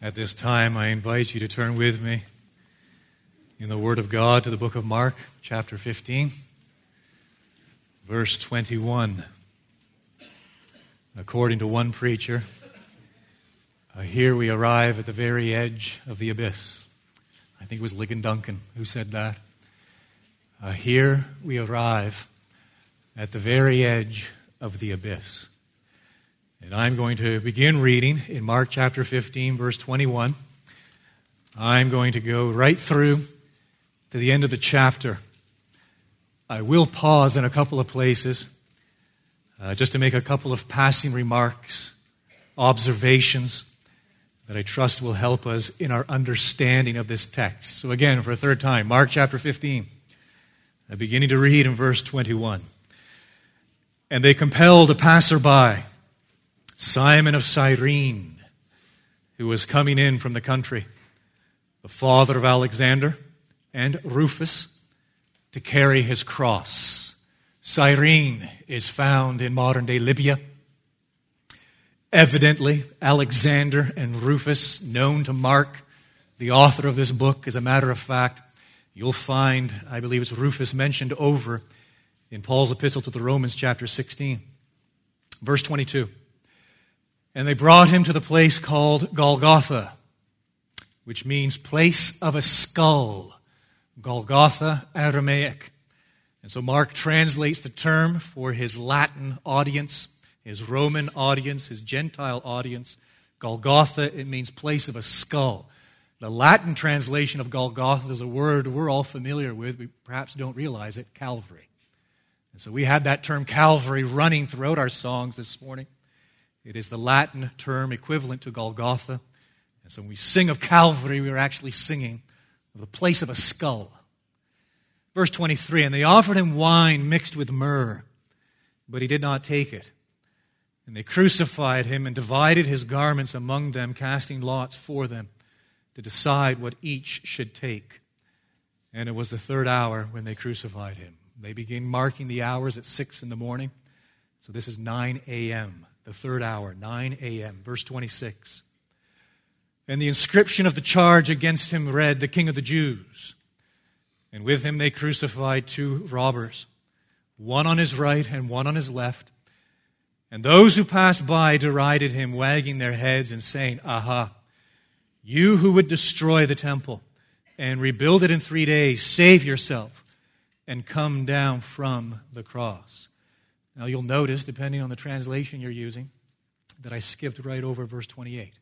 At this time, I invite you to turn with me in the Word of God to the book of Mark, chapter 15, verse 21. According to one preacher, uh, here we arrive at the very edge of the abyss. I think it was Ligon Duncan who said that. Uh, here we arrive at the very edge of the abyss. And I'm going to begin reading in Mark chapter 15, verse 21. I'm going to go right through to the end of the chapter. I will pause in a couple of places uh, just to make a couple of passing remarks, observations that I trust will help us in our understanding of this text. So, again, for a third time, Mark chapter 15, uh, beginning to read in verse 21. And they compelled a passerby Simon of Cyrene, who was coming in from the country, the father of Alexander and Rufus, to carry his cross. Cyrene is found in modern day Libya. Evidently, Alexander and Rufus, known to Mark, the author of this book, as a matter of fact, you'll find, I believe it's Rufus mentioned over in Paul's epistle to the Romans, chapter 16. Verse 22. And they brought him to the place called Golgotha, which means place of a skull. Golgotha, Aramaic. And so Mark translates the term for his Latin audience, his Roman audience, his Gentile audience. Golgotha, it means place of a skull. The Latin translation of Golgotha is a word we're all familiar with. We perhaps don't realize it Calvary. And so we had that term Calvary running throughout our songs this morning. It is the Latin term equivalent to Golgotha. And so when we sing of Calvary, we are actually singing of the place of a skull. Verse 23 And they offered him wine mixed with myrrh, but he did not take it. And they crucified him and divided his garments among them, casting lots for them to decide what each should take. And it was the third hour when they crucified him. They begin marking the hours at 6 in the morning. So this is 9 a.m., the third hour, 9 a.m., verse 26. And the inscription of the charge against him read, The King of the Jews. And with him they crucified two robbers, one on his right and one on his left. And those who passed by derided him, wagging their heads and saying, Aha, you who would destroy the temple and rebuild it in three days, save yourself and come down from the cross. Now you'll notice, depending on the translation you're using, that I skipped right over verse 28.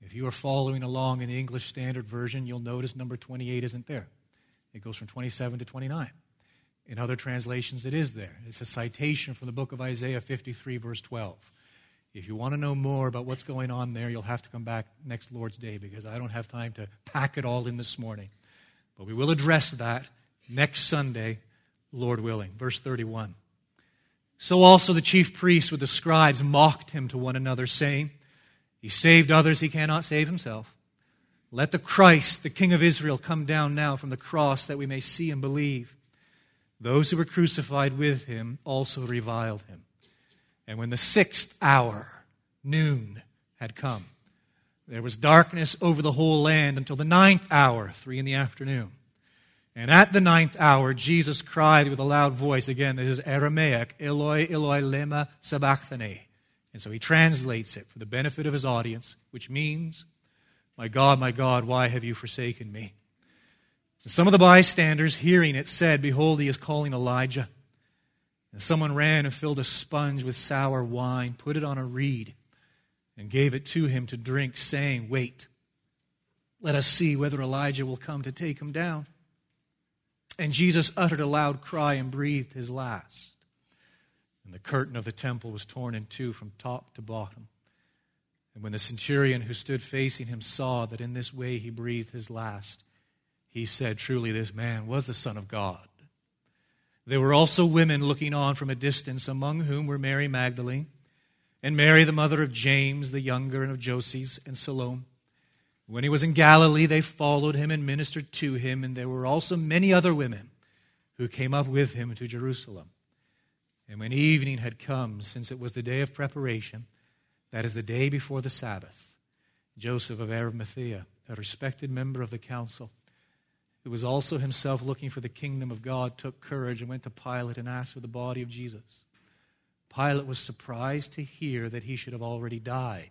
If you are following along in the English Standard Version, you'll notice number 28 isn't there. It goes from 27 to 29. In other translations, it is there. It's a citation from the book of Isaiah 53, verse 12. If you want to know more about what's going on there, you'll have to come back next Lord's Day because I don't have time to pack it all in this morning. But we will address that next Sunday, Lord willing. Verse 31. So also the chief priests with the scribes mocked him to one another, saying, he saved others, he cannot save himself. Let the Christ, the King of Israel, come down now from the cross that we may see and believe. Those who were crucified with him also reviled him. And when the sixth hour, noon, had come, there was darkness over the whole land until the ninth hour, three in the afternoon. And at the ninth hour, Jesus cried with a loud voice. Again, this is Aramaic, Eloi, Eloi, lema sabachthani. And so he translates it for the benefit of his audience, which means, My God, my God, why have you forsaken me? And some of the bystanders, hearing it, said, Behold, he is calling Elijah. And someone ran and filled a sponge with sour wine, put it on a reed, and gave it to him to drink, saying, Wait, let us see whether Elijah will come to take him down. And Jesus uttered a loud cry and breathed his last. And the curtain of the temple was torn in two from top to bottom. And when the centurion who stood facing him saw that in this way he breathed his last, he said, Truly, this man was the Son of God. There were also women looking on from a distance, among whom were Mary Magdalene, and Mary, the mother of James the younger, and of Joses, and Salome. When he was in Galilee, they followed him and ministered to him, and there were also many other women who came up with him to Jerusalem. And when evening had come, since it was the day of preparation, that is the day before the Sabbath, Joseph of Arimathea, a respected member of the council, who was also himself looking for the kingdom of God, took courage and went to Pilate and asked for the body of Jesus. Pilate was surprised to hear that he should have already died.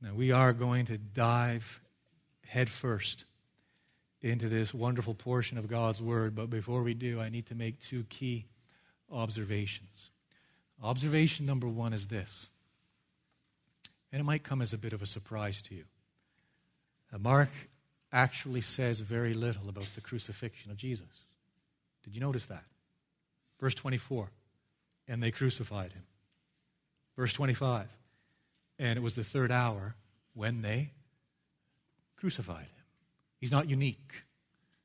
Now, we are going to dive headfirst into this wonderful portion of God's Word, but before we do, I need to make two key observations. Observation number one is this, and it might come as a bit of a surprise to you. Mark actually says very little about the crucifixion of Jesus. Did you notice that? Verse 24, and they crucified him. Verse 25, and it was the third hour when they crucified him. He's not unique.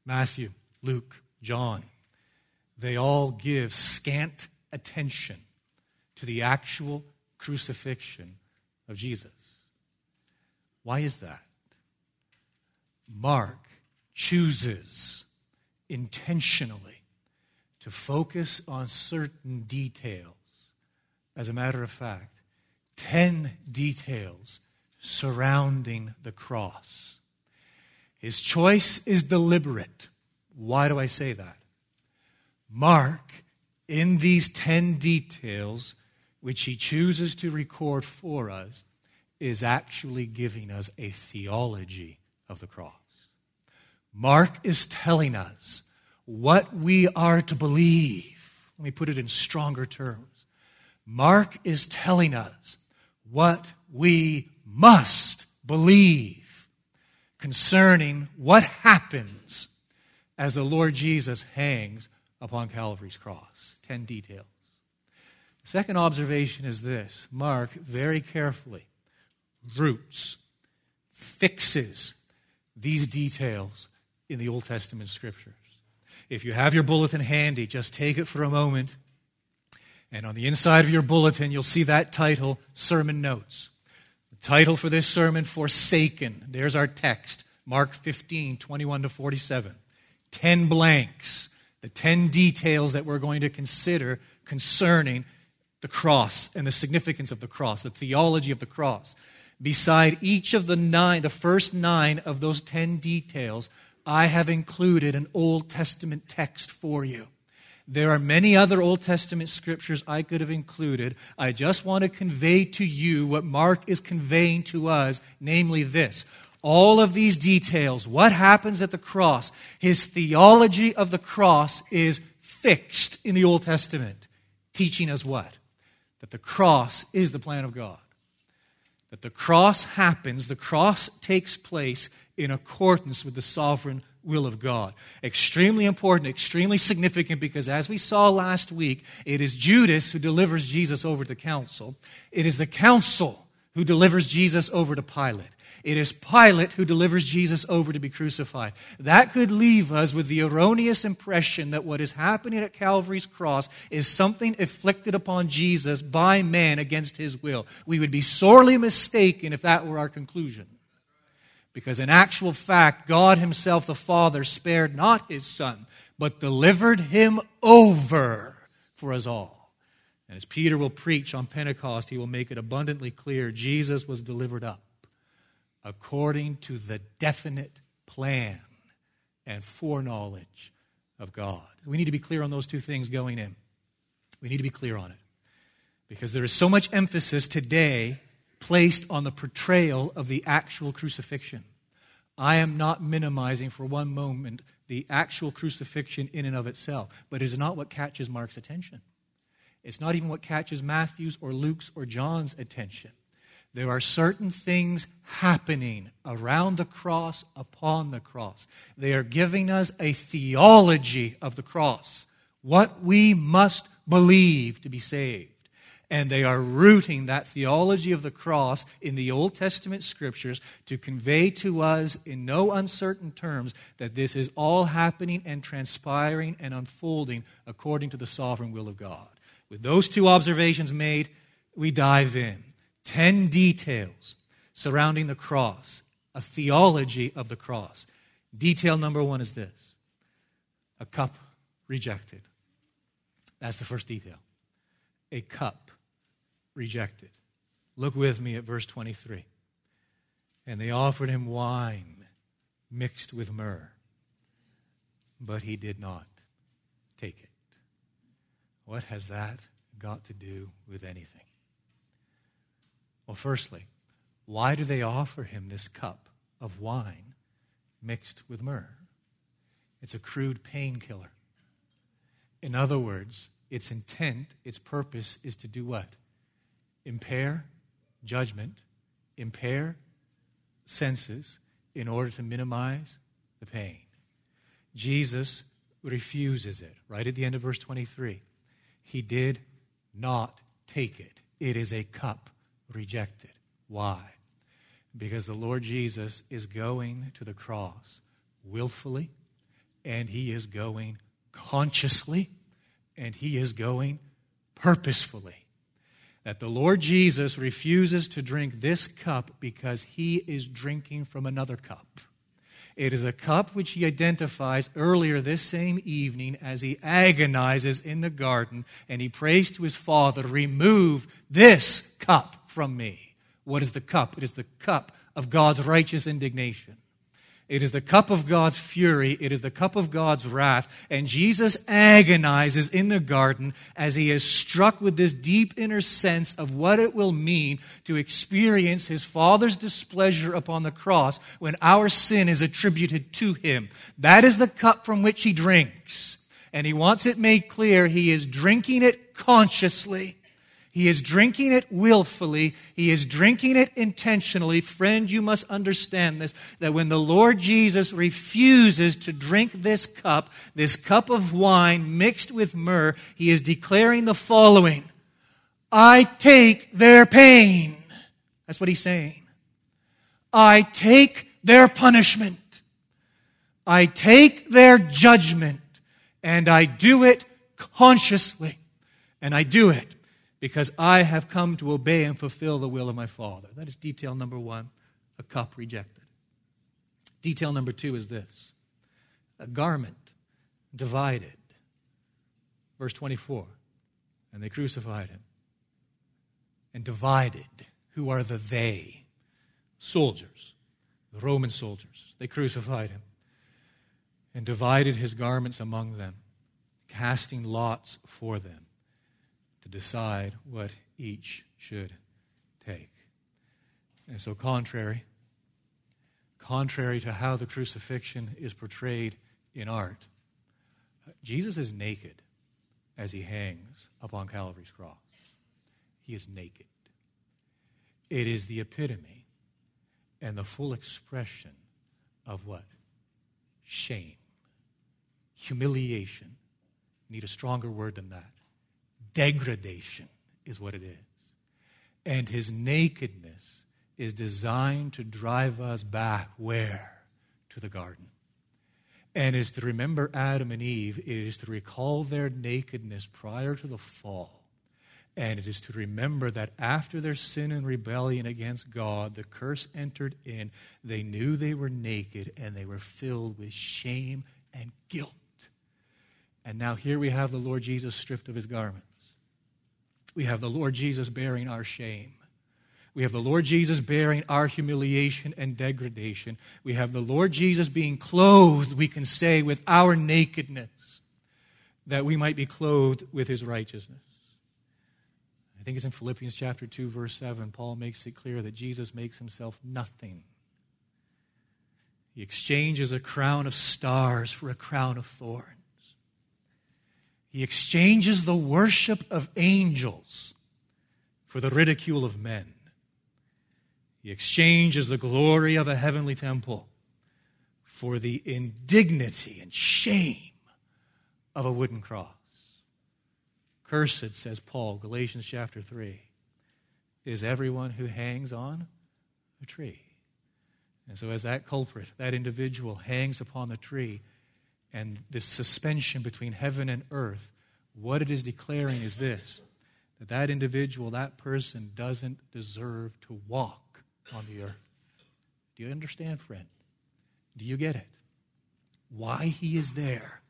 Matthew, Luke, John, they all give scant attention to the actual crucifixion of Jesus. Why is that? Mark chooses intentionally to focus on certain details. As a matter of fact, 10 details surrounding the cross. His choice is deliberate. Why do I say that? Mark, in these 10 details, which he chooses to record for us, is actually giving us a theology of the cross. Mark is telling us what we are to believe. Let me put it in stronger terms. Mark is telling us what we must believe concerning what happens as the Lord Jesus hangs upon Calvary's cross. Ten details. The second observation is this Mark very carefully roots, fixes these details in the Old Testament scriptures. If you have your bulletin handy, just take it for a moment. And on the inside of your bulletin, you'll see that title, Sermon Notes. The title for this sermon, Forsaken. There's our text, Mark 15, 21 to 47. Ten blanks, the ten details that we're going to consider concerning the cross and the significance of the cross, the theology of the cross. Beside each of the nine, the first nine of those ten details, I have included an Old Testament text for you. There are many other Old Testament scriptures I could have included. I just want to convey to you what Mark is conveying to us, namely this. All of these details, what happens at the cross, his theology of the cross is fixed in the Old Testament, teaching us what? That the cross is the plan of God. That the cross happens, the cross takes place in accordance with the sovereign will of God. Extremely important, extremely significant because as we saw last week, it is Judas who delivers Jesus over to council. It is the council who delivers Jesus over to Pilate. It is Pilate who delivers Jesus over to be crucified. That could leave us with the erroneous impression that what is happening at Calvary's cross is something inflicted upon Jesus by man against his will. We would be sorely mistaken if that were our conclusion. Because in actual fact, God Himself, the Father, spared not His Son, but delivered Him over for us all. And as Peter will preach on Pentecost, he will make it abundantly clear Jesus was delivered up according to the definite plan and foreknowledge of God. We need to be clear on those two things going in. We need to be clear on it. Because there is so much emphasis today placed on the portrayal of the actual crucifixion. I am not minimizing for one moment the actual crucifixion in and of itself, but it is not what catches Mark's attention. It's not even what catches Matthew's or Luke's or John's attention. There are certain things happening around the cross, upon the cross. They are giving us a theology of the cross, what we must believe to be saved. And they are rooting that theology of the cross in the Old Testament scriptures to convey to us in no uncertain terms that this is all happening and transpiring and unfolding according to the sovereign will of God. With those two observations made, we dive in. Ten details surrounding the cross, a theology of the cross. Detail number one is this a cup rejected. That's the first detail. A cup rejected. Look with me at verse 23. And they offered him wine mixed with myrrh, but he did not take it. What has that got to do with anything? Well, firstly, why do they offer him this cup of wine mixed with myrrh? It's a crude painkiller. In other words, its intent, its purpose is to do what? Impair judgment, impair senses in order to minimize the pain. Jesus refuses it, right at the end of verse 23. He did not take it. It is a cup rejected. Why? Because the Lord Jesus is going to the cross willfully, and he is going consciously, and he is going purposefully. That the Lord Jesus refuses to drink this cup because he is drinking from another cup. It is a cup which he identifies earlier this same evening as he agonizes in the garden and he prays to his Father, Remove this cup from me. What is the cup? It is the cup of God's righteous indignation. It is the cup of God's fury. It is the cup of God's wrath. And Jesus agonizes in the garden as he is struck with this deep inner sense of what it will mean to experience his Father's displeasure upon the cross when our sin is attributed to him. That is the cup from which he drinks. And he wants it made clear he is drinking it consciously. He is drinking it willfully. He is drinking it intentionally. Friend, you must understand this that when the Lord Jesus refuses to drink this cup, this cup of wine mixed with myrrh, he is declaring the following I take their pain. That's what he's saying. I take their punishment. I take their judgment. And I do it consciously. And I do it because I have come to obey and fulfill the will of my Father. That is detail number one a cup rejected. Detail number two is this a garment divided. Verse 24. And they crucified him and divided. Who are the they? Soldiers, the Roman soldiers. They crucified him and divided his garments among them, casting lots for them decide what each should take. And so, contrary, contrary to how the crucifixion is portrayed in art, Jesus is naked as he hangs upon Calvary's cross. He is naked. It is the epitome and the full expression of what? Shame, humiliation. Need a stronger word than that degradation, is what it is. And his nakedness is designed to drive us back where? To the garden. And is to remember Adam and Eve, it is to recall their nakedness prior to the fall. And it is to remember that after their sin and rebellion against God, the curse entered in. They knew they were naked and they were filled with shame and guilt. And now here we have the Lord Jesus stripped of his garment. We have the Lord Jesus bearing our shame. We have the Lord Jesus bearing our humiliation and degradation. We have the Lord Jesus being clothed, we can say, with our nakedness, that we might be clothed with his righteousness. I think it's in Philippians chapter 2, verse 7. Paul makes it clear that Jesus makes himself nothing. He exchanges a crown of stars for a crown of thorns. He exchanges the worship of angels for the ridicule of men. He exchanges the glory of a heavenly temple for the indignity and shame of a wooden cross. Cursed, says Paul, Galatians chapter 3, is everyone who hangs on a tree. And so, as that culprit, that individual hangs upon the tree, and this suspension between heaven and earth, what it is declaring is this that that individual, that person, doesn't deserve to walk on the earth. Do you understand, friend? Do you get it? Why he is there,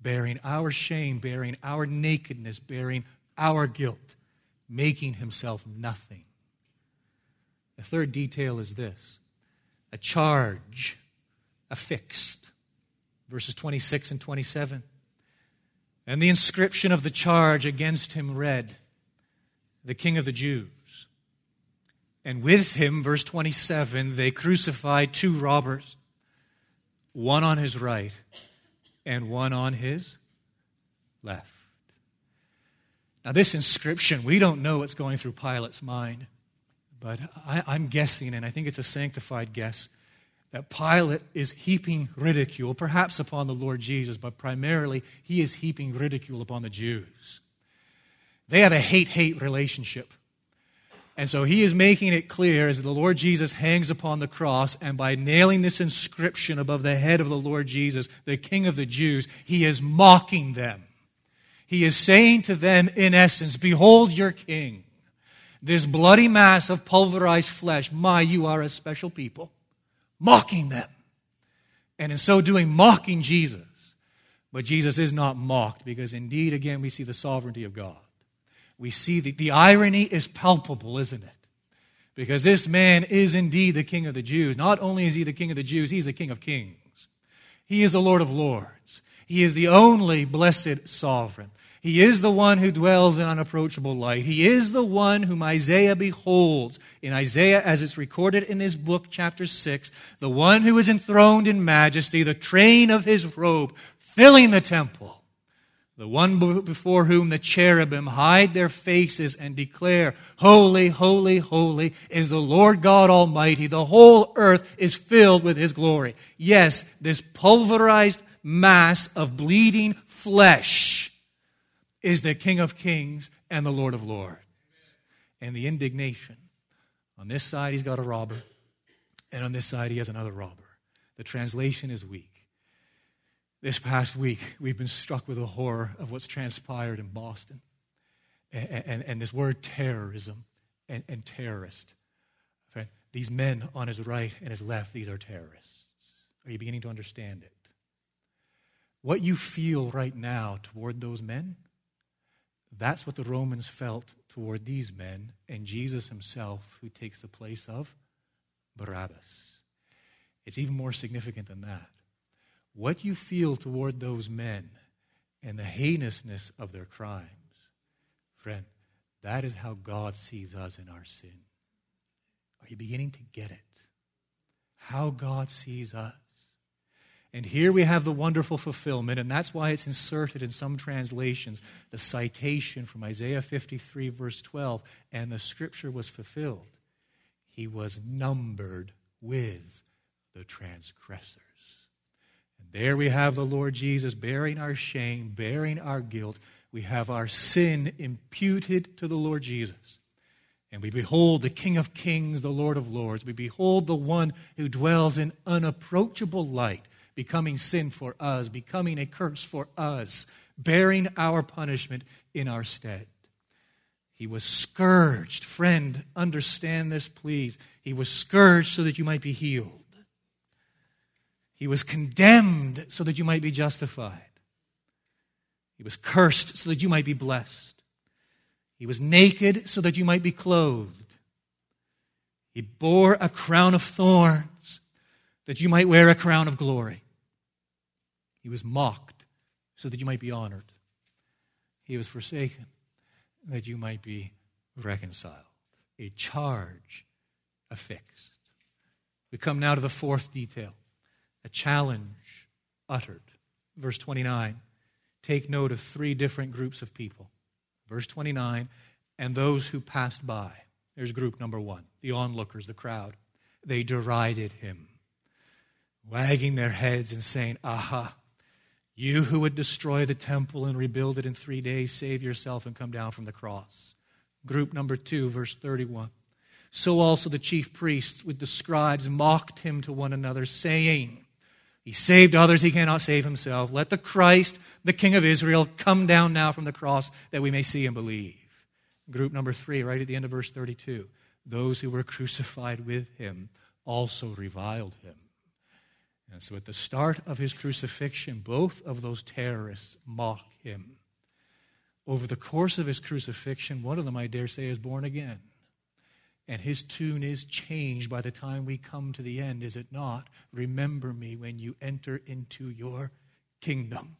bearing our shame, bearing our nakedness, bearing our guilt, making himself nothing. The third detail is this a charge affixed. Verses 26 and 27. And the inscription of the charge against him read, The King of the Jews. And with him, verse 27, they crucified two robbers, one on his right and one on his left. Now, this inscription, we don't know what's going through Pilate's mind, but I, am guessing, and I think it's a sanctified guess, that Pilate is heaping ridicule, perhaps upon the Lord Jesus, but primarily he is heaping ridicule upon the Jews. They have a hate hate relationship. And so he is making it clear as the Lord Jesus hangs upon the cross, and by nailing this inscription above the head of the Lord Jesus, the King of the Jews, he is mocking them. He is saying to them, in essence, Behold your King. This bloody mass of pulverized flesh, my, you are a special people mocking them. And in so doing, mocking Jesus. But Jesus is not mocked because indeed, again, we see the sovereignty of God. We see that the irony is palpable, isn't it? Because this man is indeed the king of the Jews. Not only is he the king of the Jews, he's the king of kings. He is the Lord of lords. He is the only blessed sovereign. He is the one who dwells in unapproachable light. He is the one whom Isaiah beholds. In Isaiah, as it's recorded in his book, chapter 6, the one who is enthroned in majesty, the train of his robe filling the temple. The one before whom the cherubim hide their faces and declare, Holy, holy, holy is the Lord God Almighty. The whole earth is filled with his glory. Yes, this pulverized mass of bleeding flesh is the King of Kings and the Lord of Lords. And the indignation. On this side, he's got a robber, and on this side, he has another robber. The translation is weak. This past week, we've been struck with the horror of what's transpired in Boston. And, and, and this word terrorism and, and terrorist. Friend, these men on his right and his left, these are terrorists. Are you beginning to understand it? What you feel right now toward those men that's what the Romans felt toward these men and Jesus himself, who takes the place of Barabbas. It's even more significant than that. What you feel toward those men and the heinousness of their crimes, friend, that is how God sees us in our sin. Are you beginning to get it? How God sees us. And here we have the wonderful fulfillment, and that's why it's inserted in some translations, the citation from Isaiah 53, verse 12, and the scripture was fulfilled. He was numbered with the transgressors. And there we have the Lord Jesus bearing our shame, bearing our guilt. We have our sin imputed to the Lord Jesus. And we behold the King of Kings, the Lord of Lords. We behold the one who dwells in unapproachable light becoming sin for us, becoming a curse for us, bearing our punishment in our stead. He was scourged. Friend, understand this, please. He was scourged so that you might be healed. He was condemned so that you might be justified. He was cursed so that you might be blessed. He was naked so that you might be clothed. He bore a crown of thorns that you might wear a crown of glory. He was mocked so that you might be honored. He was forsaken that you might be reconciled. A charge affixed. We come now to the fourth detail a challenge uttered. Verse 29. Take note of three different groups of people. Verse 29 and those who passed by. There's group number one the onlookers, the crowd. They derided him, wagging their heads and saying, Aha, You who would destroy the temple and rebuild it in three days, save yourself and come down from the cross. Group number two, verse 31. So also the chief priests with the scribes mocked him to one another, saying, He saved others, he cannot save himself. Let the Christ, the King of Israel, come down now from the cross that we may see and believe. Group number three, right at the end of verse 32. Those who were crucified with him also reviled him. And so at the start of his crucifixion, both of those terrorists mock him. Over the course of his crucifixion, one of them, I dare say, is born again. And his tune is changed by the time we come to the end, is it not? Remember me when you enter into your kingdom.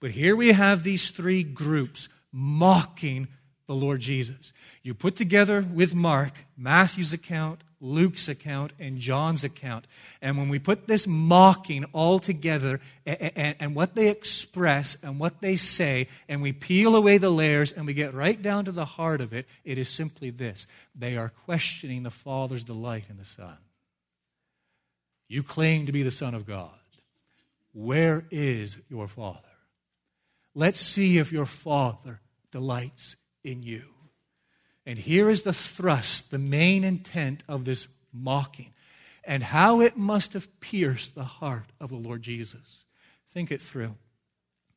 But here we have these three groups mocking the Lord Jesus. You put together with Mark Matthew's account, Luke's account, and John's account. And when we put this mocking all together and, and, what they express and what they say, and we peel away the layers and we get right down to the heart of it, it is simply this they are questioning the Father's delight in the Son. You claim to be the Son of God. Where is your Father? Let's see if your Father delights in you. And here is the thrust, the main intent of this mocking, and how it must have pierced the heart of the Lord Jesus. Think it through.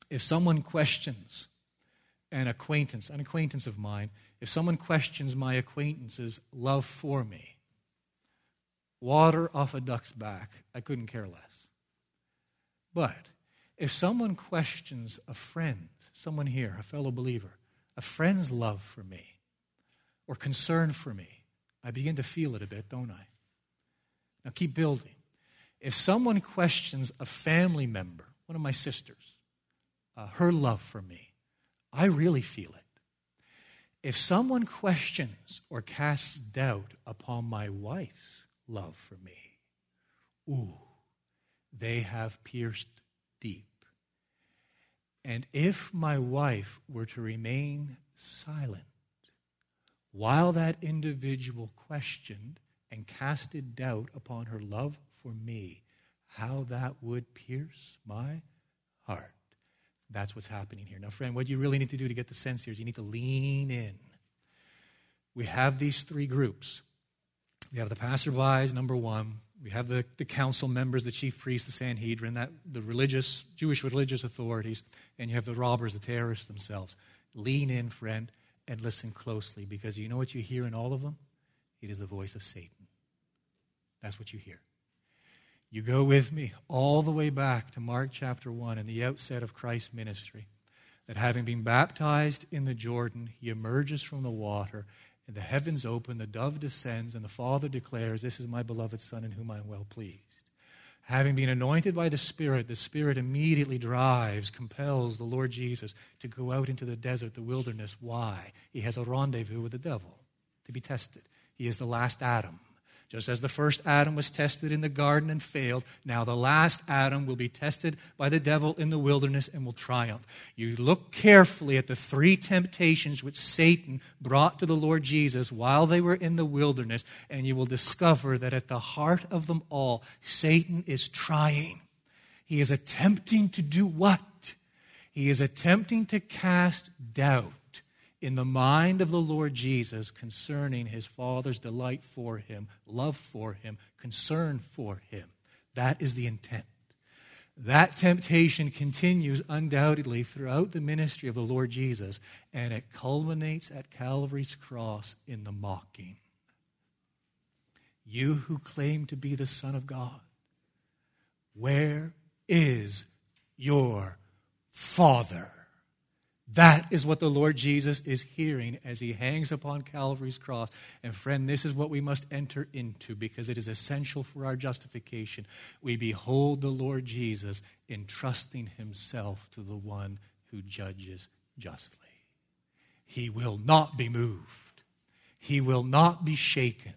If someone questions an acquaintance, an acquaintance of mine, if someone questions my acquaintance's love for me, water off a duck's back, I couldn't care less. But if someone questions a friend, someone here, a fellow believer, a friend's love for me or concern for me, I begin to feel it a bit, don't I? Now keep building. If someone questions a family member, one of my sisters, uh, her love for me, I really feel it. If someone questions or casts doubt upon my wife's love for me, ooh, they have pierced deep. And if my wife were to remain silent while that individual questioned and casted doubt upon her love for me, how that would pierce my heart. That's what's happening here. Now, friend, what you really need to do to get the sense here is you need to lean in. We have these three groups. We have the passerbys, number one. We have the, the council members, the chief priests, the Sanhedrin, that, the religious, Jewish religious authorities, and you have the robbers, the terrorists themselves. Lean in, friend, and listen closely because you know what you hear in all of them? It is the voice of Satan. That's what you hear. You go with me all the way back to Mark chapter 1 and the outset of Christ's ministry. That having been baptized in the Jordan, he emerges from the water and the heavens open, the dove descends, and the Father declares, This is my beloved Son in whom I am well pleased. Having been anointed by the Spirit, the Spirit immediately drives, compels the Lord Jesus to go out into the desert, the wilderness. Why? He has a rendezvous with the devil to be tested. He is the last Adam. Just as the first Adam was tested in the garden and failed, now the last Adam will be tested by the devil in the wilderness and will triumph. You look carefully at the three temptations which Satan brought to the Lord Jesus while they were in the wilderness, and you will discover that at the heart of them all, Satan is trying. He is attempting to do what? He is attempting to cast doubt in the mind of the Lord Jesus concerning his Father's delight for him, love for him, concern for him. That is the intent. That temptation continues undoubtedly throughout the ministry of the Lord Jesus, and it culminates at Calvary's cross in the mocking. You who claim to be the Son of God, where is your Father? That is what the Lord Jesus is hearing as he hangs upon Calvary's cross. And friend, this is what we must enter into because it is essential for our justification. We behold the Lord Jesus entrusting himself to the one who judges justly. He will not be moved, he will not be shaken.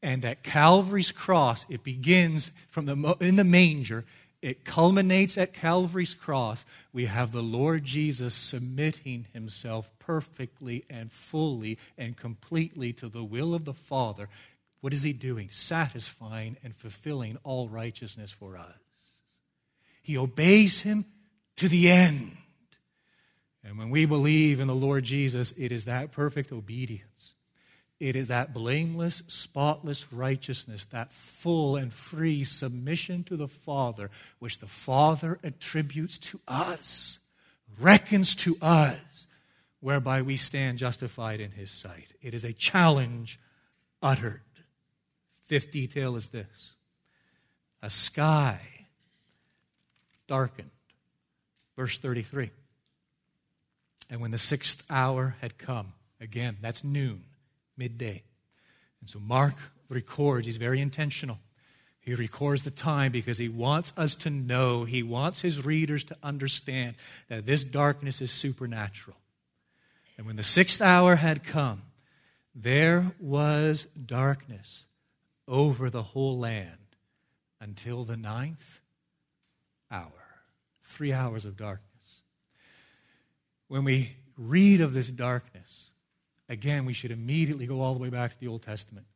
And at Calvary's cross, it begins from the, in the manger it culminates at Calvary's cross. We have the Lord Jesus submitting himself perfectly and fully and completely to the will of the Father. What is he doing? Satisfying and fulfilling all righteousness for us. He obeys him to the end. And when we believe in the Lord Jesus, it is that perfect obedience. It is that blameless, spotless righteousness, that full and free submission to the Father, which the Father attributes to us, reckons to us, whereby we stand justified in His sight. It is a challenge uttered. Fifth detail is this a sky darkened. Verse 33. And when the sixth hour had come, again, that's noon, midday. And so Mark records, he's very intentional. He records the time because he wants us to know, he wants his readers to understand that this darkness is supernatural. And when the sixth hour had come, there was darkness over the whole land until the ninth hour. Three hours of darkness. When we read of this darkness, again, we should immediately go all the way back to the Old Testament.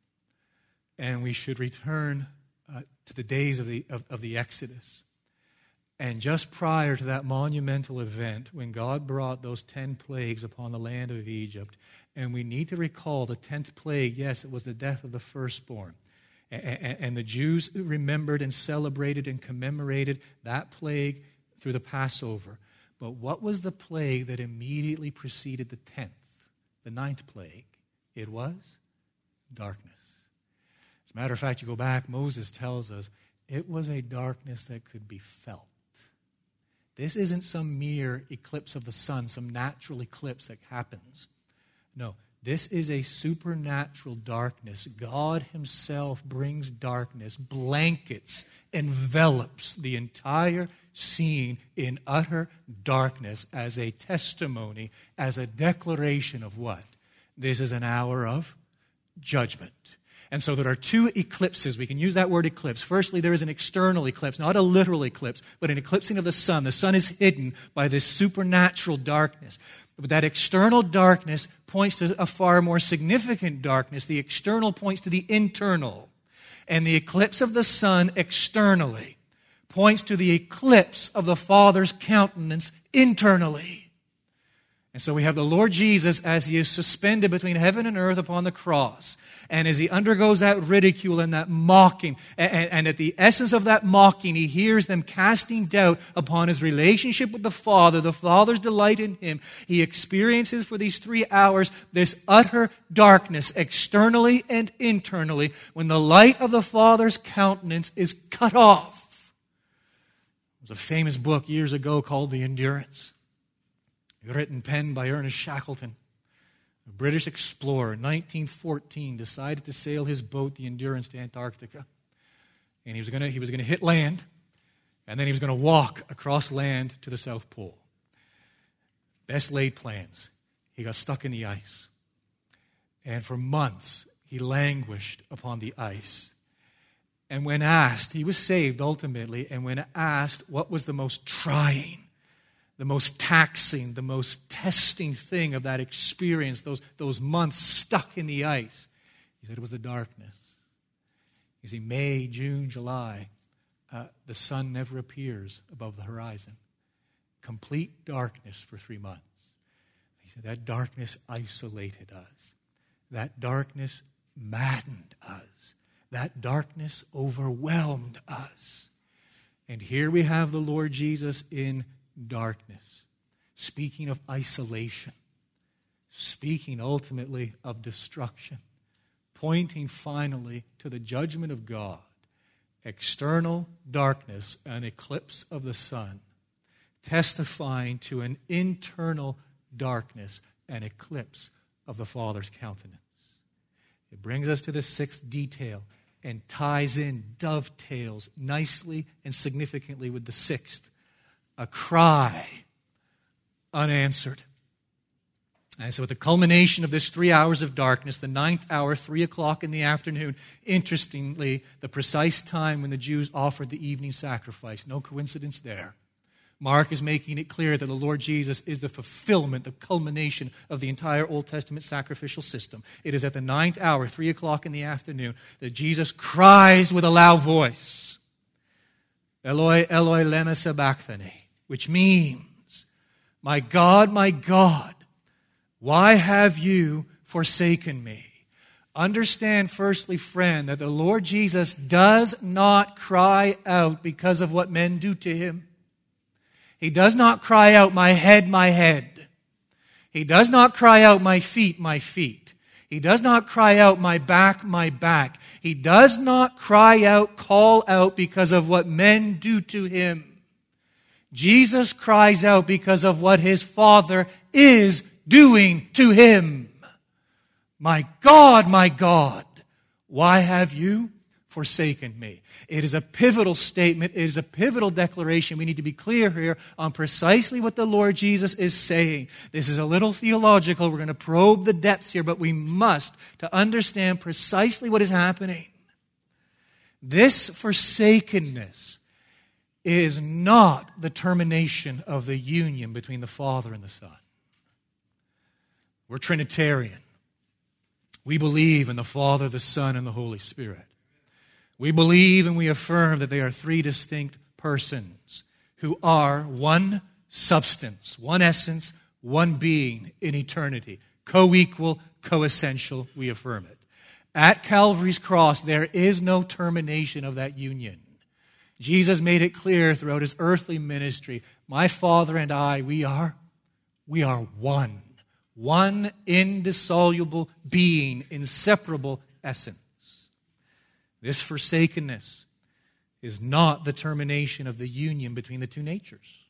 And we should return uh, to the days of the, of, of the Exodus. And just prior to that monumental event, when God brought those 10 plagues upon the land of Egypt, and we need to recall the 10th plague, yes, it was the death of the firstborn. And the Jews remembered and celebrated and commemorated that plague through the Passover. But what was the plague that immediately preceded the tenth, the ninth plague? It was darkness. As a matter of fact, you go back, Moses tells us it was a darkness that could be felt. This isn't some mere eclipse of the sun, some natural eclipse that happens. No, this is a supernatural darkness. God Himself brings darkness, blankets, envelops the entire scene in utter darkness as a testimony, as a declaration of what? This is an hour of judgment. And so there are two eclipses. We can use that word eclipse. Firstly, there is an external eclipse, not a literal eclipse, but an eclipsing of the sun. The sun is hidden by this supernatural darkness. But that external darkness points to a far more significant darkness. The external points to the internal. And the eclipse of the sun externally points to the eclipse of the Father's countenance internally. And so we have the Lord Jesus as he is suspended between heaven and earth upon the cross. And as he undergoes that ridicule and that mocking, and, and, at the essence of that mocking, he hears them casting doubt upon his relationship with the Father, the Father's delight in him. He experiences for these three hours this utter darkness, externally and internally, when the light of the Father's countenance is cut off. There was a famous book years ago called The Endurance written, pen by Ernest Shackleton. A British explorer, 1914, decided to sail his boat, the Endurance, to Antarctica. And he was going to hit land, and then he was going to walk across land to the South Pole. Best laid plans. He got stuck in the ice. And for months, he languished upon the ice. And when asked, he was saved ultimately, and when asked what was the most trying, the most taxing, the most testing thing of that experience, those, those months stuck in the ice. He said it was the darkness. You see, May, June, July, uh, the sun never appears above the horizon. Complete darkness for three months. He said that darkness isolated us. That darkness maddened us. That darkness overwhelmed us. And here we have the Lord Jesus in darkness, speaking of isolation, speaking ultimately of destruction, pointing finally to the judgment of God, external darkness, an eclipse of the sun, testifying to an internal darkness, an eclipse of the Father's countenance. It brings us to the sixth detail and ties in, dovetails nicely and significantly with the sixth a cry unanswered. And so, at the culmination of this three hours of darkness, the ninth hour, three o'clock in the afternoon, interestingly, the precise time when the Jews offered the evening sacrifice. No coincidence there. Mark is making it clear that the Lord Jesus is the fulfillment, the culmination of the entire Old Testament sacrificial system. It is at the ninth hour, three o'clock in the afternoon, that Jesus cries with a loud voice, Eloi, Eloi, lema sabachthani which means, My God, my God, why have you forsaken me? Understand, firstly, friend, that the Lord Jesus does not cry out because of what men do to him. He does not cry out, My head, my head. He does not cry out, My feet, my feet. He does not cry out, My back, my back. He does not cry out, call out because of what men do to him. Jesus cries out because of what his Father is doing to him. My God, my God, why have you forsaken me? It is a pivotal statement. It is a pivotal declaration. We need to be clear here on precisely what the Lord Jesus is saying. This is a little theological. We're going to probe the depths here, but we must to understand precisely what is happening. This forsakenness is not the termination of the union between the Father and the Son. We're Trinitarian. We believe in the Father, the Son, and the Holy Spirit. We believe and we affirm that they are three distinct persons who are one substance, one essence, one being in eternity, co equal, co essential. We affirm it. At Calvary's cross, there is no termination of that union. Jesus made it clear throughout his earthly ministry My Father and I, we are, we are one one indissoluble being, inseparable essence. This forsakenness is not the termination of the union between the two natures.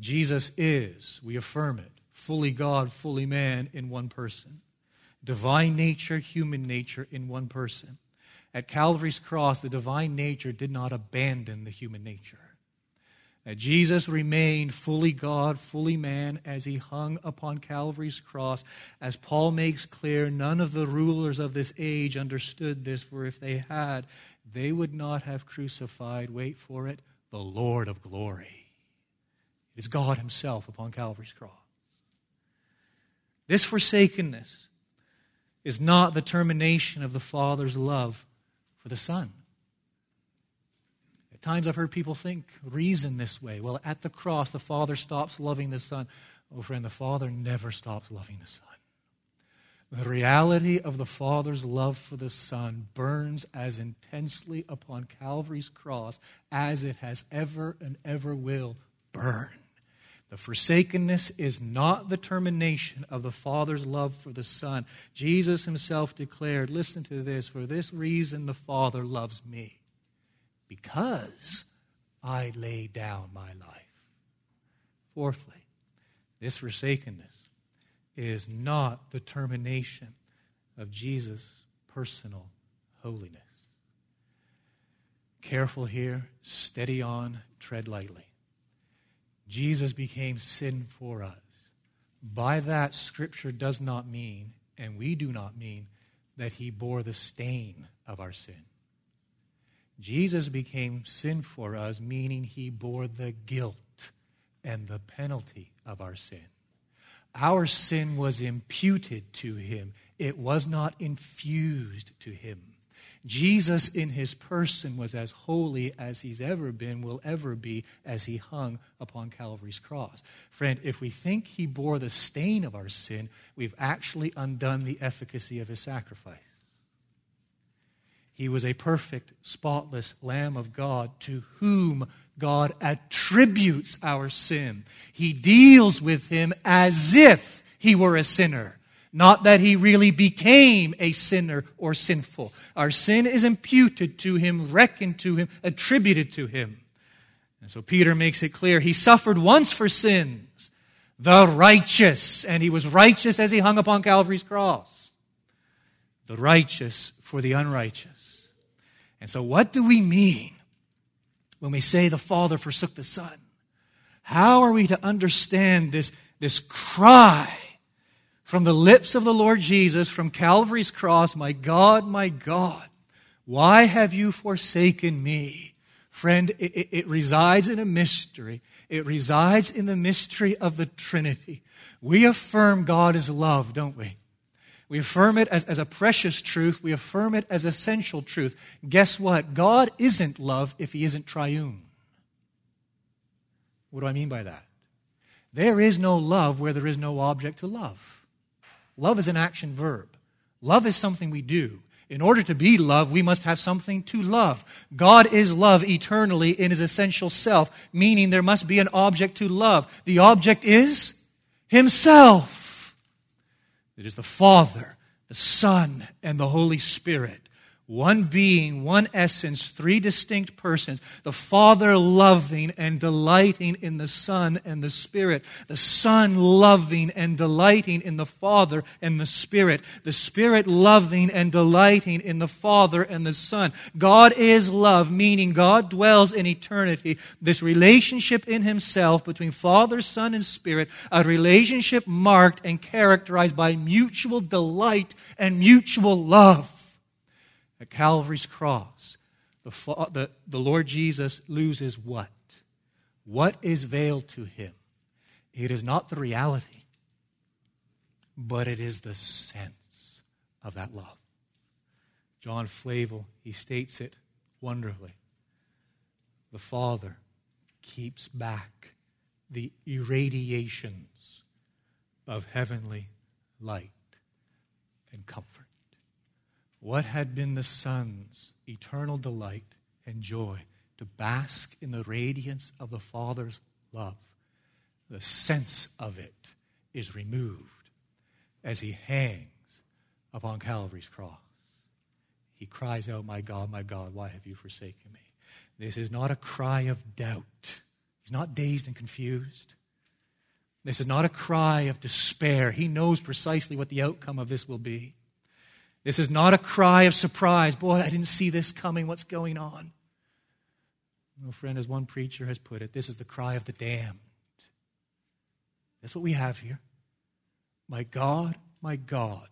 Jesus is, we affirm it, fully God, fully man in one person. Divine nature, human nature in one person. At Calvary's cross, the divine nature did not abandon the human nature. That Jesus remained fully God, fully man as he hung upon Calvary's cross. As Paul makes clear, none of the rulers of this age understood this, for if they had, they would not have crucified, wait for it, the Lord of glory. It is God Himself upon Calvary's cross. This forsakenness is not the termination of the Father's love for the Son At times I've heard people think, reason this way. Well, at the cross, the Father stops loving the Son. Oh, friend, the Father never stops loving the Son. The reality of the Father's love for the Son burns as intensely upon Calvary's cross as it has ever and ever will burn. The forsakenness is not the termination of the Father's love for the Son. Jesus himself declared, listen to this, for this reason the Father loves me because I lay down my life. Fourthly, this forsakenness is not the termination of Jesus' personal holiness. Careful here, steady on, tread lightly. Jesus became sin for us. By that, Scripture does not mean, and we do not mean, that he bore the stain of our sin. Jesus became sin for us, meaning he bore the guilt and the penalty of our sin. Our sin was imputed to him, it was not infused to him. Jesus, in his person, was as holy as he's ever been, will ever be, as he hung upon Calvary's cross. Friend, if we think he bore the stain of our sin, we've actually undone the efficacy of his sacrifice. He was a perfect, spotless Lamb of God to whom God attributes our sin. He deals with him as if he were a sinner, not that he really became a sinner or sinful. Our sin is imputed to him, reckoned to him, attributed to him. And so Peter makes it clear he suffered once for sins, the righteous, and he was righteous as he hung upon Calvary's cross. The righteous for the unrighteous. And so, what do we mean when we say the Father forsook the Son? How are we to understand this, this cry from the lips of the Lord Jesus from Calvary's cross, My God, my God, why have you forsaken me? Friend, it, it, it resides in a mystery. It resides in the mystery of the Trinity. We affirm God is love, don't we? We affirm it as, as a precious truth. We affirm it as essential truth. Guess what? God isn't love if he isn't triune. What do I mean by that? There is no love where there is no object to love. Love is an action verb. Love is something we do. In order to be love, we must have something to love. God is love eternally in his essential self, meaning there must be an object to love. The object is himself. It is the Father, the Son, and the Holy Spirit one being, one essence, three distinct persons. The Father loving and delighting in the Son and the Spirit. The Son loving and delighting in the Father and the Spirit. The Spirit loving and delighting in the Father and the Son. God is love, meaning God dwells in eternity. This relationship in Himself between Father, Son, and Spirit, a relationship marked and characterized by mutual delight and mutual love at Calvary's cross, the, the, the Lord Jesus loses what? What is veiled to him? It is not the reality, but it is the sense of that love. John Flavel, he states it wonderfully. The Father keeps back the irradiations of heavenly light and comfort. What had been the Son's eternal delight and joy to bask in the radiance of the Father's love, the sense of it is removed as he hangs upon Calvary's cross. He cries out, My God, my God, why have you forsaken me? This is not a cry of doubt. He's not dazed and confused. This is not a cry of despair. He knows precisely what the outcome of this will be. This is not a cry of surprise. Boy, I didn't see this coming. What's going on? No, friend, as one preacher has put it, this is the cry of the damned. That's what we have here. My God, my God,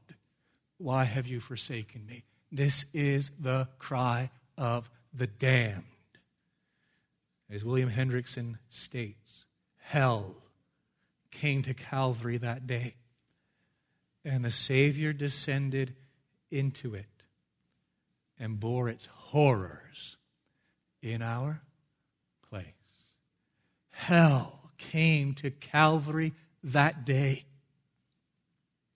why have you forsaken me? This is the cry of the damned. As William Hendriksen states, hell came to Calvary that day, and the Savior descended into it and bore its horrors in our place. Hell came to Calvary that day,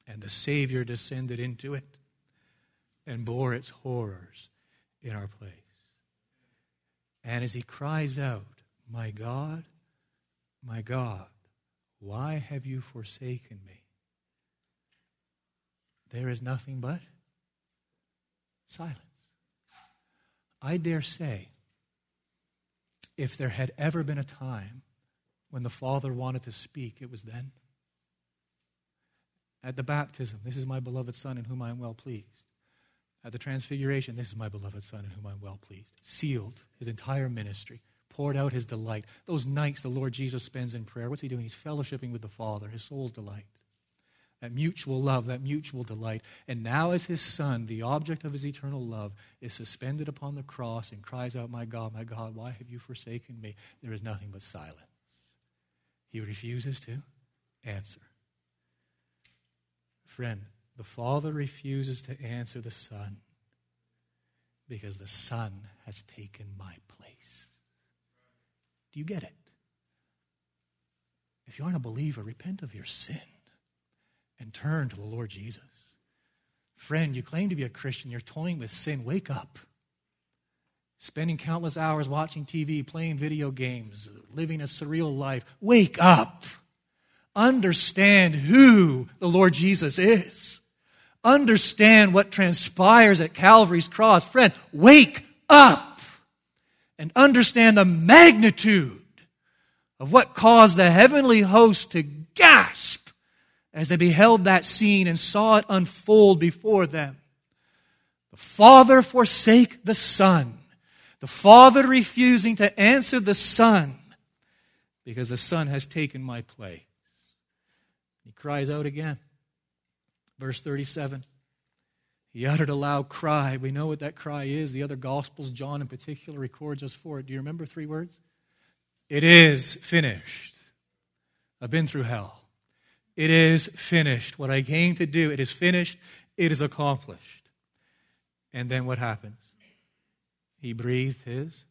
and the Savior descended into it and bore its horrors in our place. And as he cries out, My God, my God, why have you forsaken me? There is nothing but Silence. I dare say, if there had ever been a time when the Father wanted to speak, it was then. At the baptism, this is my beloved Son in whom I am well pleased. At the transfiguration, this is my beloved Son in whom I am well pleased. Sealed his entire ministry, poured out his delight. Those nights the Lord Jesus spends in prayer, what's he doing? He's fellowshipping with the Father, his soul's delight that mutual love, that mutual delight. And now, as his son, the object of his eternal love, is suspended upon the cross and cries out, My God, my God, why have you forsaken me? There is nothing but silence. He refuses to answer. Friend, the Father refuses to answer the Son because the Son has taken my place. Do you get it? If you aren't a believer, repent of your sin and turn to the Lord Jesus. Friend, you claim to be a Christian, you're toying with sin. Wake up. Spending countless hours watching TV, playing video games, living a surreal life. Wake up. Understand who the Lord Jesus is. Understand what transpires at Calvary's cross. Friend, wake up and understand the magnitude of what caused the heavenly host to gasp as they beheld that scene and saw it unfold before them. The Father forsake the Son. The Father refusing to answer the Son because the Son has taken my place. He cries out again. Verse 37. He uttered a loud cry. We know what that cry is. The other Gospels, John in particular, records us for it. Do you remember three words? It is finished. I've been through hell. It is finished. What I came to do, it is finished. It is accomplished. And then what happens? He breathed his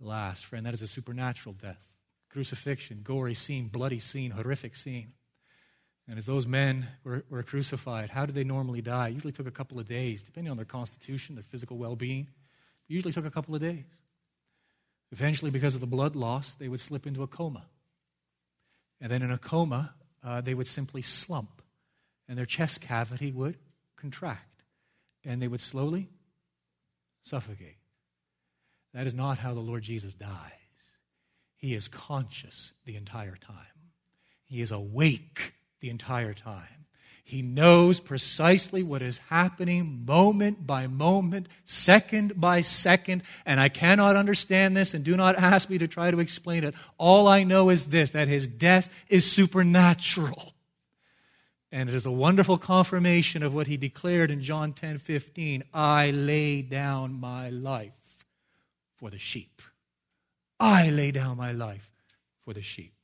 last. Friend, that is a supernatural death. crucifixion, gory scene, bloody scene, horrific scene. And as those men were, were crucified, how did they normally die? Usually took a couple of days, depending on their constitution, their physical well being. Usually took a couple of days. Eventually, because of the blood loss, they would slip into a coma. And then in a coma, uh, they would simply slump, and their chest cavity would contract, and they would slowly suffocate. That is not how the Lord Jesus dies. He is conscious the entire time, He is awake the entire time. He knows precisely what is happening moment by moment, second by second, and I cannot understand this, and do not ask me to try to explain it. All I know is this that his death is supernatural. And it is a wonderful confirmation of what he declared in John 10 15 I lay down my life for the sheep. I lay down my life for the sheep.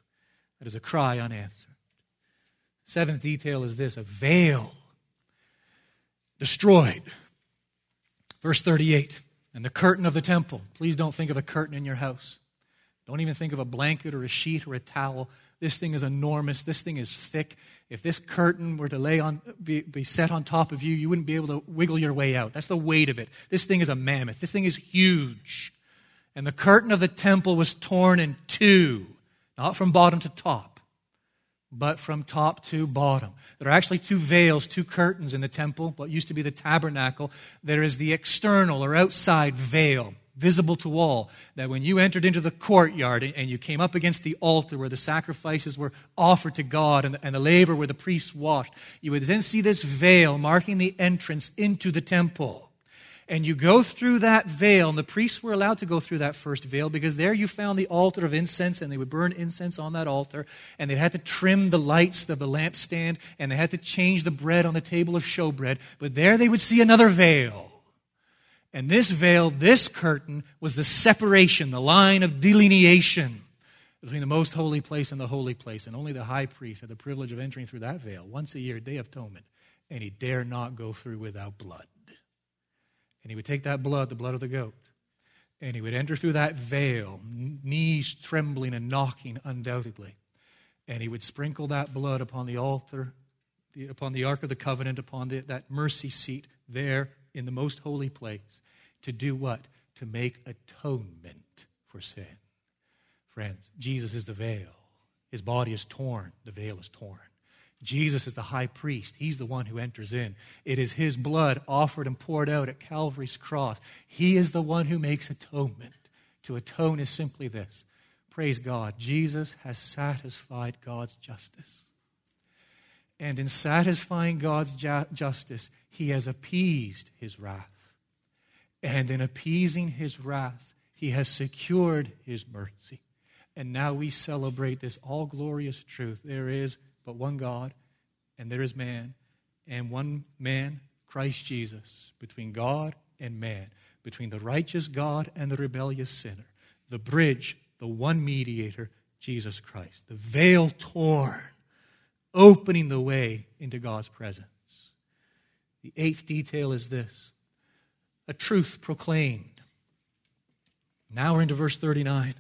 That is a cry unanswered. Seventh detail is this a veil destroyed. Verse 38 and the curtain of the temple. Please don't think of a curtain in your house. Don't even think of a blanket or a sheet or a towel. This thing is enormous. This thing is thick. If this curtain were to lay on, be, be set on top of you, you wouldn't be able to wiggle your way out. That's the weight of it. This thing is a mammoth. This thing is huge. And the curtain of the temple was torn in two, not from bottom to top but from top to bottom. There are actually two veils, two curtains in the temple, what used to be the tabernacle. There is the external or outside veil, visible to all, that when you entered into the courtyard and you came up against the altar where the sacrifices were offered to God and the, and the laver where the priests washed, you would then see this veil marking the entrance into the temple. And you go through that veil, and the priests were allowed to go through that first veil because there you found the altar of incense, and they would burn incense on that altar. And they had to trim the lights of the lampstand, and they had to change the bread on the table of showbread. But there they would see another veil. And this veil, this curtain, was the separation, the line of delineation between the most holy place and the holy place. And only the high priest had the privilege of entering through that veil once a year, Day of Atonement. And he dare not go through without blood. And he would take that blood, the blood of the goat, and he would enter through that veil, knees trembling and knocking undoubtedly. And he would sprinkle that blood upon the altar, the, upon the Ark of the Covenant, upon the, that mercy seat there in the most holy place. To do what? To make atonement for sin. Friends, Jesus is the veil. His body is torn, the veil is torn. Jesus is the high priest. He's the one who enters in. It is his blood offered and poured out at Calvary's cross. He is the one who makes atonement. To atone is simply this praise God. Jesus has satisfied God's justice. And in satisfying God's ju- justice, he has appeased his wrath. And in appeasing his wrath, he has secured his mercy. And now we celebrate this all glorious truth. There is but one God, and there is man, and one man, Christ Jesus, between God and man, between the righteous God and the rebellious sinner, the bridge, the one mediator, Jesus Christ, the veil torn, opening the way into God's presence. The eighth detail is this a truth proclaimed. Now we're into verse 39.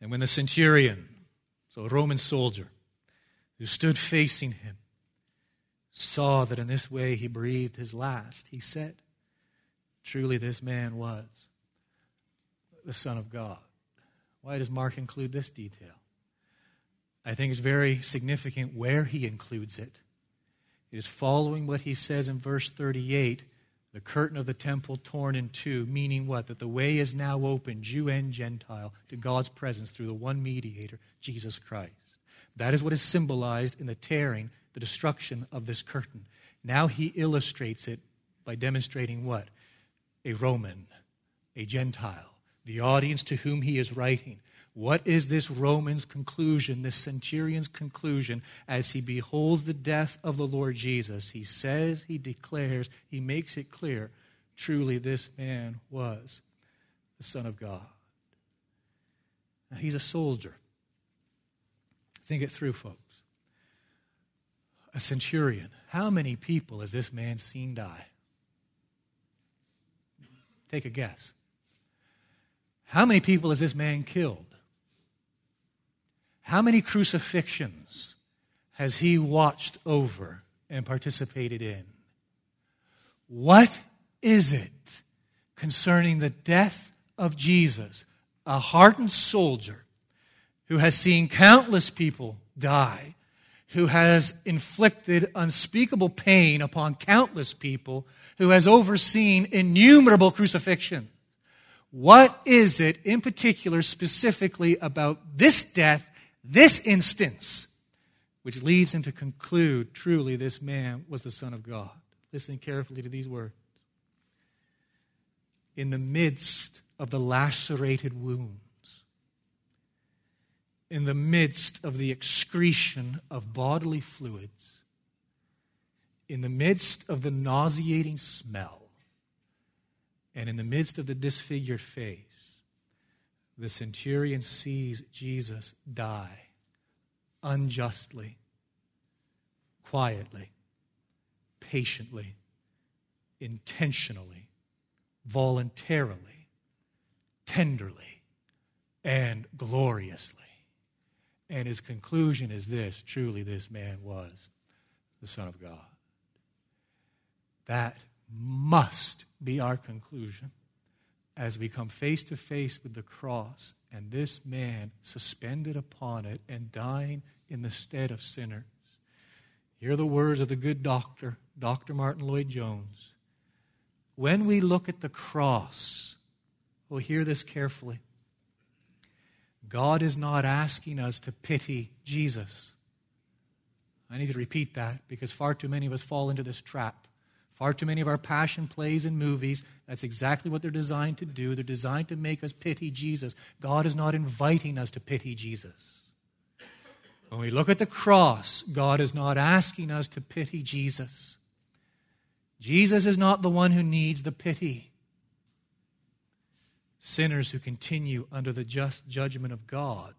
And when the centurion, so a Roman soldier, who stood facing him, saw that in this way he breathed his last, he said, Truly, this man was the Son of God. Why does Mark include this detail? I think it's very significant where he includes it. It is following what he says in verse 38 the curtain of the temple torn in two, meaning what? That the way is now open, Jew and Gentile, to God's presence through the one mediator, Jesus Christ. That is what is symbolized in the tearing, the destruction of this curtain. Now he illustrates it by demonstrating what? A Roman, a Gentile, the audience to whom he is writing. What is this Roman's conclusion, this centurion's conclusion, as he beholds the death of the Lord Jesus? He says, he declares, he makes it clear truly this man was the Son of God. Now, he's a soldier. Think it through, folks. A centurion. How many people has this man seen die? Take a guess. How many people has this man killed? How many crucifixions has he watched over and participated in? What is it concerning the death of Jesus, a hardened soldier who has seen countless people die, who has inflicted unspeakable pain upon countless people, who has overseen innumerable crucifixions? What is it in particular, specifically about this death, this instance, which leads him to conclude truly this man was the Son of God? Listen carefully to these words. In the midst of the lacerated wounds, in the midst of the excretion of bodily fluids, in the midst of the nauseating smell, and in the midst of the disfigured face, the centurion sees Jesus die unjustly, quietly, patiently, intentionally, voluntarily, tenderly, and gloriously. And his conclusion is this truly, this man was the Son of God. That must be our conclusion as we come face to face with the cross and this man suspended upon it and dying in the stead of sinners. Hear the words of the good doctor, Dr. Martyn Lloyd-Jones. When we look at the cross, we'll hear this carefully. God is not asking us to pity Jesus. I need to repeat that because far too many of us fall into this trap. Far too many of our passion plays and movies, that's exactly what they're designed to do. They're designed to make us pity Jesus. God is not inviting us to pity Jesus. When we look at the cross, God is not asking us to pity Jesus. Jesus is not the one who needs the pity. Sinners who continue under the just judgment of God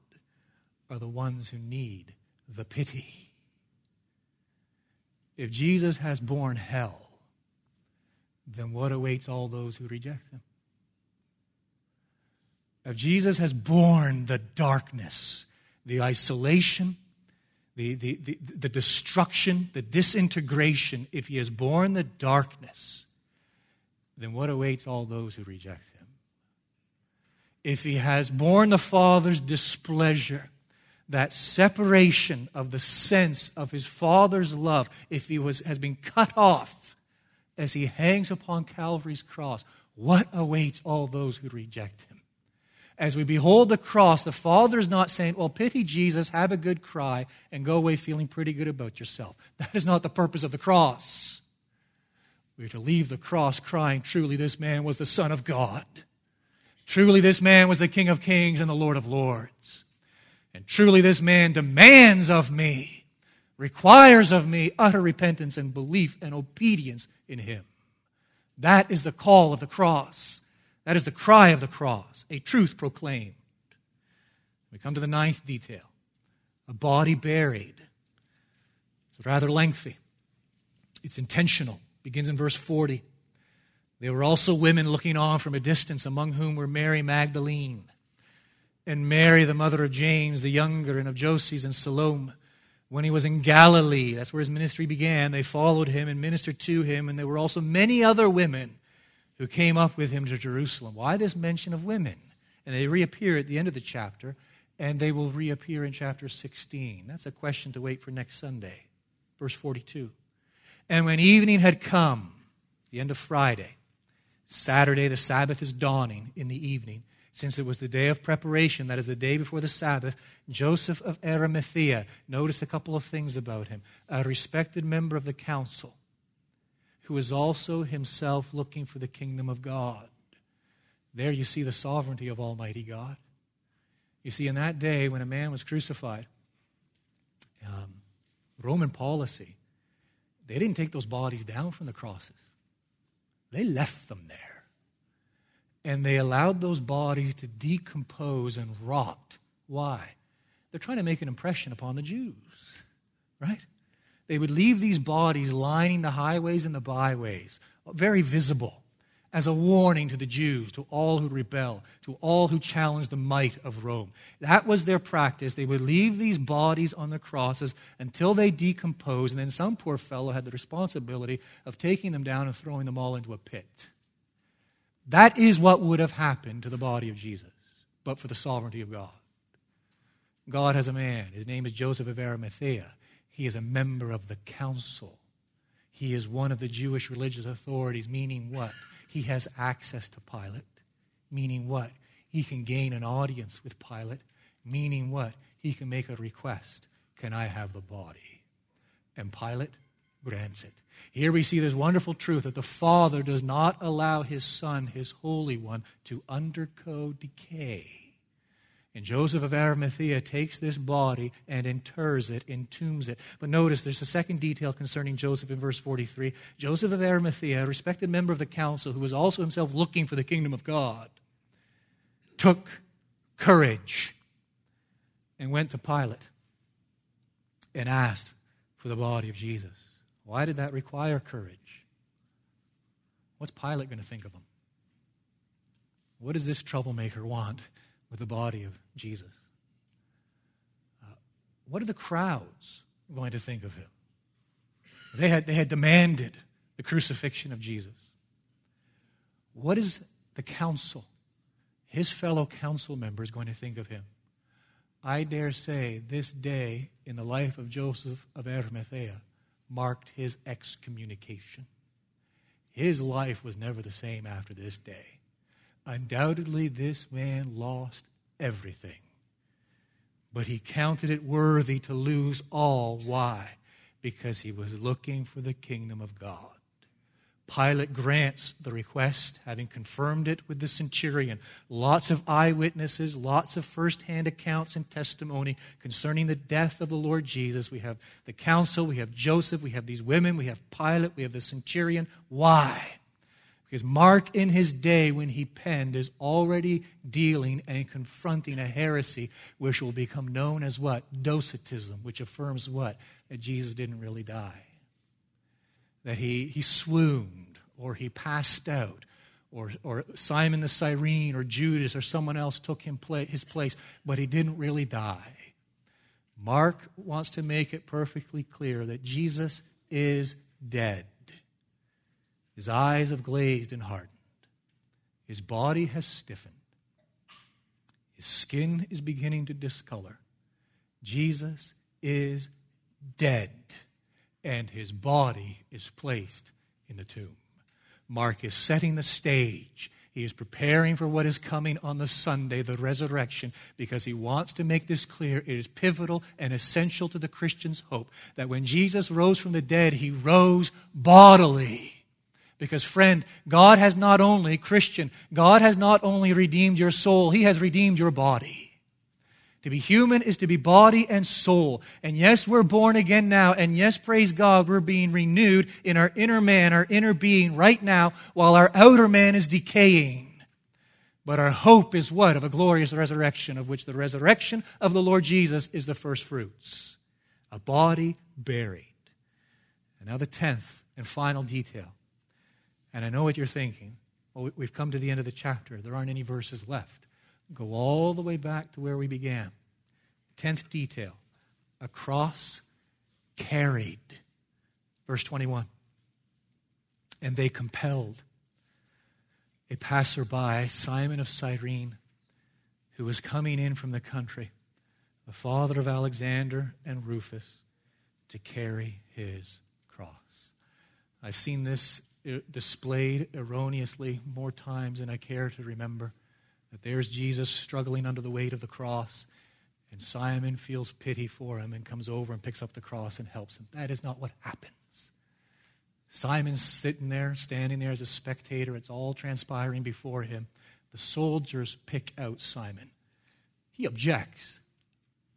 are the ones who need the pity. If Jesus has borne hell, then what awaits all those who reject him? If Jesus has borne the darkness, the isolation, the, the, the, the, destruction, the disintegration, if he has borne the darkness, then what awaits all those who reject him? If he has borne the Father's displeasure, that separation of the sense of his Father's love, if he was, has been cut off as he hangs upon Calvary's cross, what awaits all those who reject him? As we behold the cross, the Father is not saying, Well, pity Jesus, have a good cry, and go away feeling pretty good about yourself. That is not the purpose of the cross. We are to leave the cross crying, Truly, this man was the Son of God. Truly, this man was the King of Kings and the Lord of Lords. And truly, this man demands of me, requires of me utter repentance and belief and obedience in him. That is the call of the cross. That is the cry of the cross, a truth proclaimed. We come to the ninth detail a body buried. It's rather lengthy, it's intentional. Begins in verse 40. There were also women looking on from a distance, among whom were Mary Magdalene and Mary, the mother of James the younger, and of Joses and Salome when he was in Galilee. That's where his ministry began. They followed him and ministered to him, and there were also many other women who came up with him to Jerusalem. Why this mention of women? And they reappear at the end of the chapter, and they will reappear in chapter 16. That's a question to wait for next Sunday. Verse 42. And when evening had come, the end of Friday, Saturday, the Sabbath is dawning in the evening since it was the day of preparation, that is the day before the Sabbath, Joseph of Arimathea, notice a couple of things about him, a respected member of the council, who was also himself looking for the kingdom of God. There you see the sovereignty of Almighty God. You see, in that day when a man was crucified, um, Roman policy, they didn't take those bodies down from the crosses, they left them there and they allowed those bodies to decompose and rot. Why? They're trying to make an impression upon the Jews, right? They would leave these bodies lining the highways and the byways, very visible, as a warning to the Jews, to all who rebel, to all who challenge the might of Rome. That was their practice. They would leave these bodies on the crosses until they decomposed, and then some poor fellow had the responsibility of taking them down and throwing them all into a pit. That is what would have happened to the body of Jesus, but for the sovereignty of God. God has a man. His name is Joseph of Arimathea. He is a member of the council. He is one of the Jewish religious authorities, meaning what? He has access to Pilate, meaning what? He can gain an audience with Pilate, meaning what? He can make a request. Can I have the body? And Pilate grants it. Here we see this wonderful truth that the Father does not allow his Son, his Holy One, to undergo decay. And Joseph of Arimathea takes this body and inters it, entombs it. But notice there's a second detail concerning Joseph in verse 43. Joseph of Arimathea, a respected member of the council who was also himself looking for the kingdom of God, took courage and went to Pilate and asked for the body of Jesus. Why did that require courage? What's Pilate going to think of him? What does this troublemaker want? With the body of Jesus. Uh, what are the crowds going to think of him? They had, they had demanded the crucifixion of Jesus. What is the council, his fellow council members, going to think of him? I dare say this day in the life of Joseph of Arimathea marked his excommunication. His life was never the same after this day. Undoubtedly, this man lost everything. But he counted it worthy to lose all. Why? Because he was looking for the kingdom of God. Pilate grants the request, having confirmed it with the centurion. Lots of eyewitnesses, lots of first-hand accounts and testimony concerning the death of the Lord Jesus. We have the council, we have Joseph, we have these women, we have Pilate, we have the centurion. Why? Because Mark, in his day when he penned, is already dealing and confronting a heresy which will become known as what? Docetism, which affirms what? That Jesus didn't really die. That he, he swooned or he passed out or, or Simon the Cyrene or Judas or someone else took him play, his place, but he didn't really die. Mark wants to make it perfectly clear that Jesus is dead. His eyes have glazed and hardened. His body has stiffened. His skin is beginning to discolor. Jesus is dead, and his body is placed in the tomb. Mark is setting the stage. He is preparing for what is coming on the Sunday, the resurrection, because he wants to make this clear. It is pivotal and essential to the Christian's hope that when Jesus rose from the dead, he rose bodily. Because, friend, God has not only, Christian, God has not only redeemed your soul, He has redeemed your body. To be human is to be body and soul. And yes, we're born again now. And yes, praise God, we're being renewed in our inner man, our inner being right now, while our outer man is decaying. But our hope is what? Of a glorious resurrection, of which the resurrection of the Lord Jesus is the first fruits. A body buried. And now the tenth and final detail. And I know what you're thinking. Well, we've come to the end of the chapter. There aren't any verses left. Go all the way back to where we began. Tenth detail a cross carried. Verse 21. And they compelled a passerby, Simon of Cyrene, who was coming in from the country, the father of Alexander and Rufus, to carry his cross. I've seen this displayed erroneously more times than I care to remember. That there's Jesus struggling under the weight of the cross, and Simon feels pity for him and comes over and picks up the cross and helps him. That is not what happens. Simon's sitting there, standing there as a spectator. It's all transpiring before him. The soldiers pick out Simon. He objects.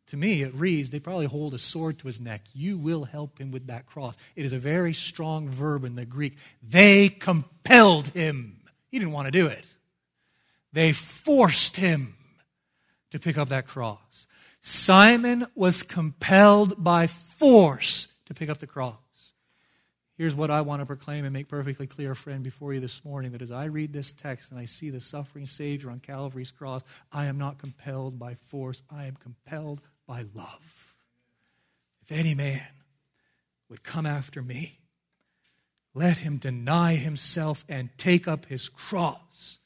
To me, it reads they probably hold a sword to his neck. You will help him with that cross. It is a very strong verb in the Greek. They compelled him. He didn't want to do it, they forced him to pick up that cross. Simon was compelled by force to pick up the cross. Here's what I want to proclaim and make perfectly clear, friend, before you this morning that as I read this text and I see the suffering Savior on Calvary's cross, I am not compelled by force, I am compelled by love. If any man would come after me, let him deny himself and take up his cross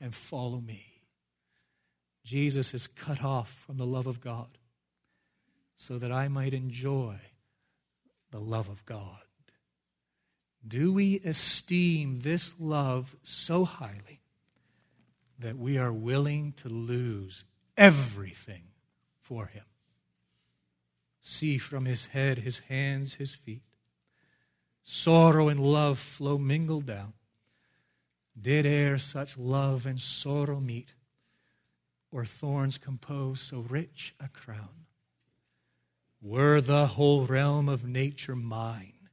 and follow me. Jesus is cut off from the love of God so that I might enjoy the love of God. Do we esteem this love so highly that we are willing to lose everything for him? See from his head, his hands, his feet. Sorrow and love flow mingled down. Did e'er such love and sorrow meet, or thorns compose so rich a crown? Were the whole realm of nature mine,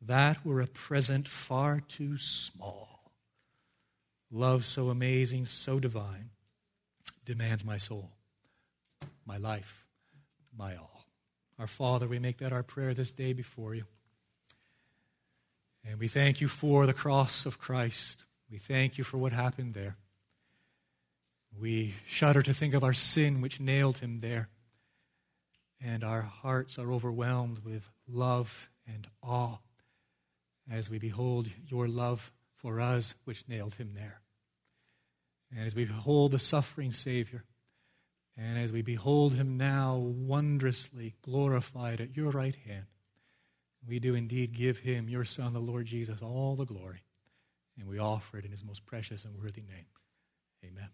that were a present far too small. Love so amazing, so divine, demands my soul, my life, my all. Our Father, we make that our prayer this day before you. And we thank you for the cross of Christ. We thank you for what happened there. We shudder to think of our sin which nailed him there. And our hearts are overwhelmed with love and awe as we behold your love for us, which nailed him there. And as we behold the suffering Savior, and as we behold him now wondrously glorified at your right hand, we do indeed give him, your Son, the Lord Jesus, all the glory. And we offer it in his most precious and worthy name. Amen.